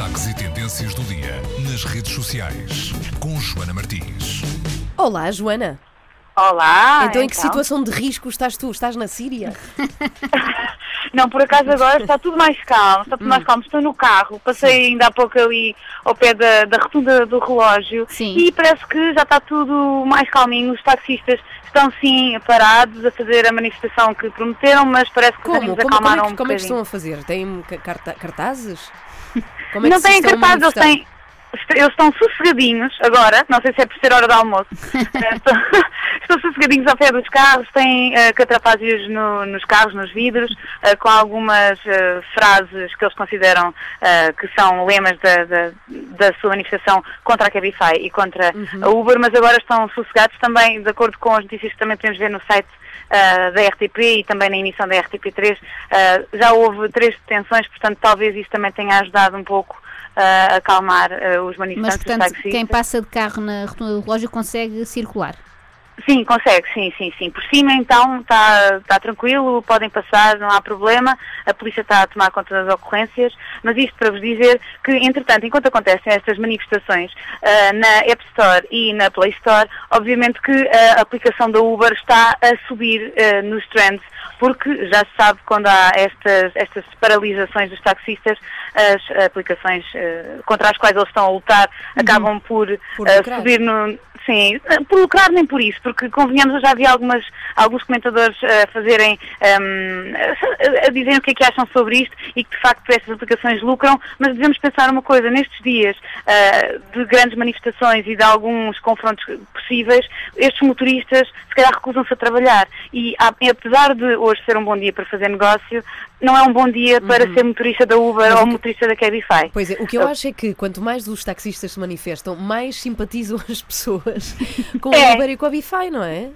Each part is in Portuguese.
Destaques e tendências do dia nas redes sociais com Joana Martins. Olá, Joana. Olá. então, em que situação de risco estás tu? Estás na Síria? Não, por acaso agora está tudo mais calmo, está tudo mais calmo. Estou no carro, passei ainda há pouco ali ao pé da, da rotunda do relógio Sim. e parece que já está tudo mais calminho. Os taxistas estão sim parados a fazer a manifestação que prometeram, mas parece que os Como? ânimos Como, como, acalmaram é que, um como é que estão a fazer? Têm ca- carta- cartazes? Como é Não têm cartazes, eles têm. Eles estão sossegadinhos agora, não sei se é por ser hora do almoço. Estão, estão sossegadinhos ao pé dos carros, têm uh, no- nos carros, nos vidros, eh, com algumas eh, frases que eles consideram que são lemas da, da, da sua manifestação contra a Cabify e contra Uhum. a Uber, mas agora estão sossegados também, de acordo com as notícias que também podemos ver no site ah, da RTP e também na emissão da RTP3, ah, já houve três detenções, portanto talvez isso também tenha ajudado um pouco ah, a acalmar ah, os Mas, manifestantes, os portanto, quem passa de carro na rotunda do relógio consegue circular. Sim, consegue, sim, sim, sim. Por cima então está está tranquilo, podem passar, não há problema, a polícia está a tomar conta das ocorrências, mas isto para vos dizer que, entretanto, enquanto acontecem estas manifestações ah, na App Store e na Play Store, obviamente que a aplicação da Uber está a subir ah, nos trends, porque já se sabe quando há estas, estas paralisações dos taxistas, as aplicações ah, contra as quais eles estão a lutar acabam por, Por subir no, Sim, por lucrar nem por isso, porque convenhamos, eu já vi algumas, alguns comentadores a fazerem, hum, a, a dizerem o que é que acham sobre isto e que de facto estas aplicações lucram, mas devemos pensar uma coisa, nestes dias ah, de grandes manifestações e de alguns confrontos possíveis, estes motoristas se calhar recusam-se a trabalhar. E apesar de hoje ser um bom dia para fazer negócio, não é um bom dia para ser motorista da Uber Mas ou que- motorista da Cabify. Pois é, o que eu acho é que quanto mais os taxistas se manifestam, mais simpatizam as pessoas com É. o Uber e com a Bify, não é?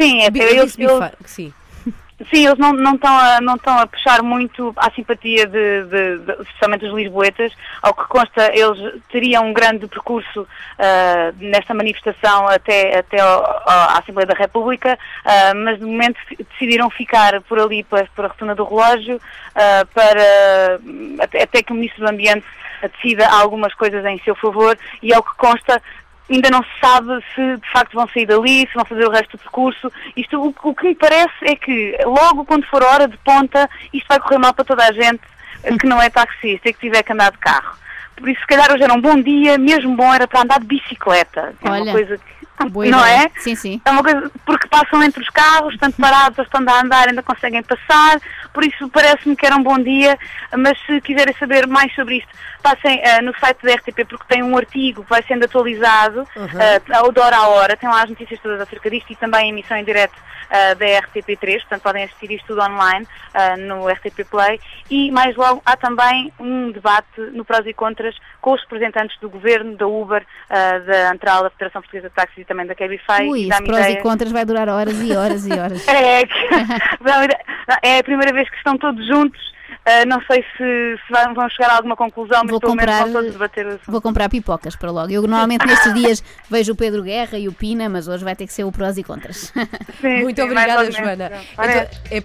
Sim, é, disse eles- Bify, Sim. Sim, eles não estão a, não a puxar muito à simpatia de, de, de- especialmente os lisboetas. Ao que consta, eles teriam um grande percurso ah, nesta manifestação até, até ao- ao- à Assembleia da República, ah, mas de momento decidiram ficar por ali, por, por a rotunda do relógio, ah, para até, até que o Ministro do Ambiente decida algumas coisas em seu favor e ao que consta ainda não se sabe se de facto vão sair dali, se vão fazer o resto do percurso. Isto, o, o que me parece é que logo quando for hora de ponta, isto vai correr mal para toda a gente que não é taxista e que tiver que andar de carro. Por isso, se calhar hoje era um bom dia, mesmo bom era para andar de bicicleta. É Olha, uma coisa que, Boa não ideia. é? Sim, sim. É uma coisa, porque passam entre os carros, tanto parados, estão a andar, ainda conseguem passar, por isso parece-me que era um bom dia, mas se quiserem saber mais sobre isto, passem ah, no site da RTP, porque tem um artigo que vai sendo atualizado, Uhum. ah, ao de hora a hora, tem lá as notícias todas acerca disto e também a emissão em direto ah, da RTP3, portanto podem assistir isto tudo online ah, no RTP Play, e mais logo há também um debate no prós e contras com os representantes do Governo, da Uber, ah, da Antral, da Federação Portuguesa de Táxis e também da Cabify. Ui, e prós e ideia- contras vai durar horas e horas e horas. é, que- é a primeira vez que estão todos juntos. Uh, não sei se, se vão chegar a alguma conclusão, mas Vou pelo menos comprar- vão todos debater assunto. Vou comprar pipocas para logo. Eu normalmente nestes dias vejo o Pedro Guerra e o Pina, mas hoje vai ter que ser o prós e contras. Sim, Muito sim, obrigada, menos. Joana. Então,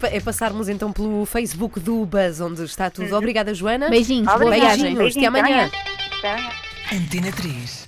é, é passarmos então pelo Facebook do Buzz, onde está tudo. Obrigada, Joana. Beijinhos, boa viagem. Beijinhos, até amanhã. Até amanhã. Antena 3.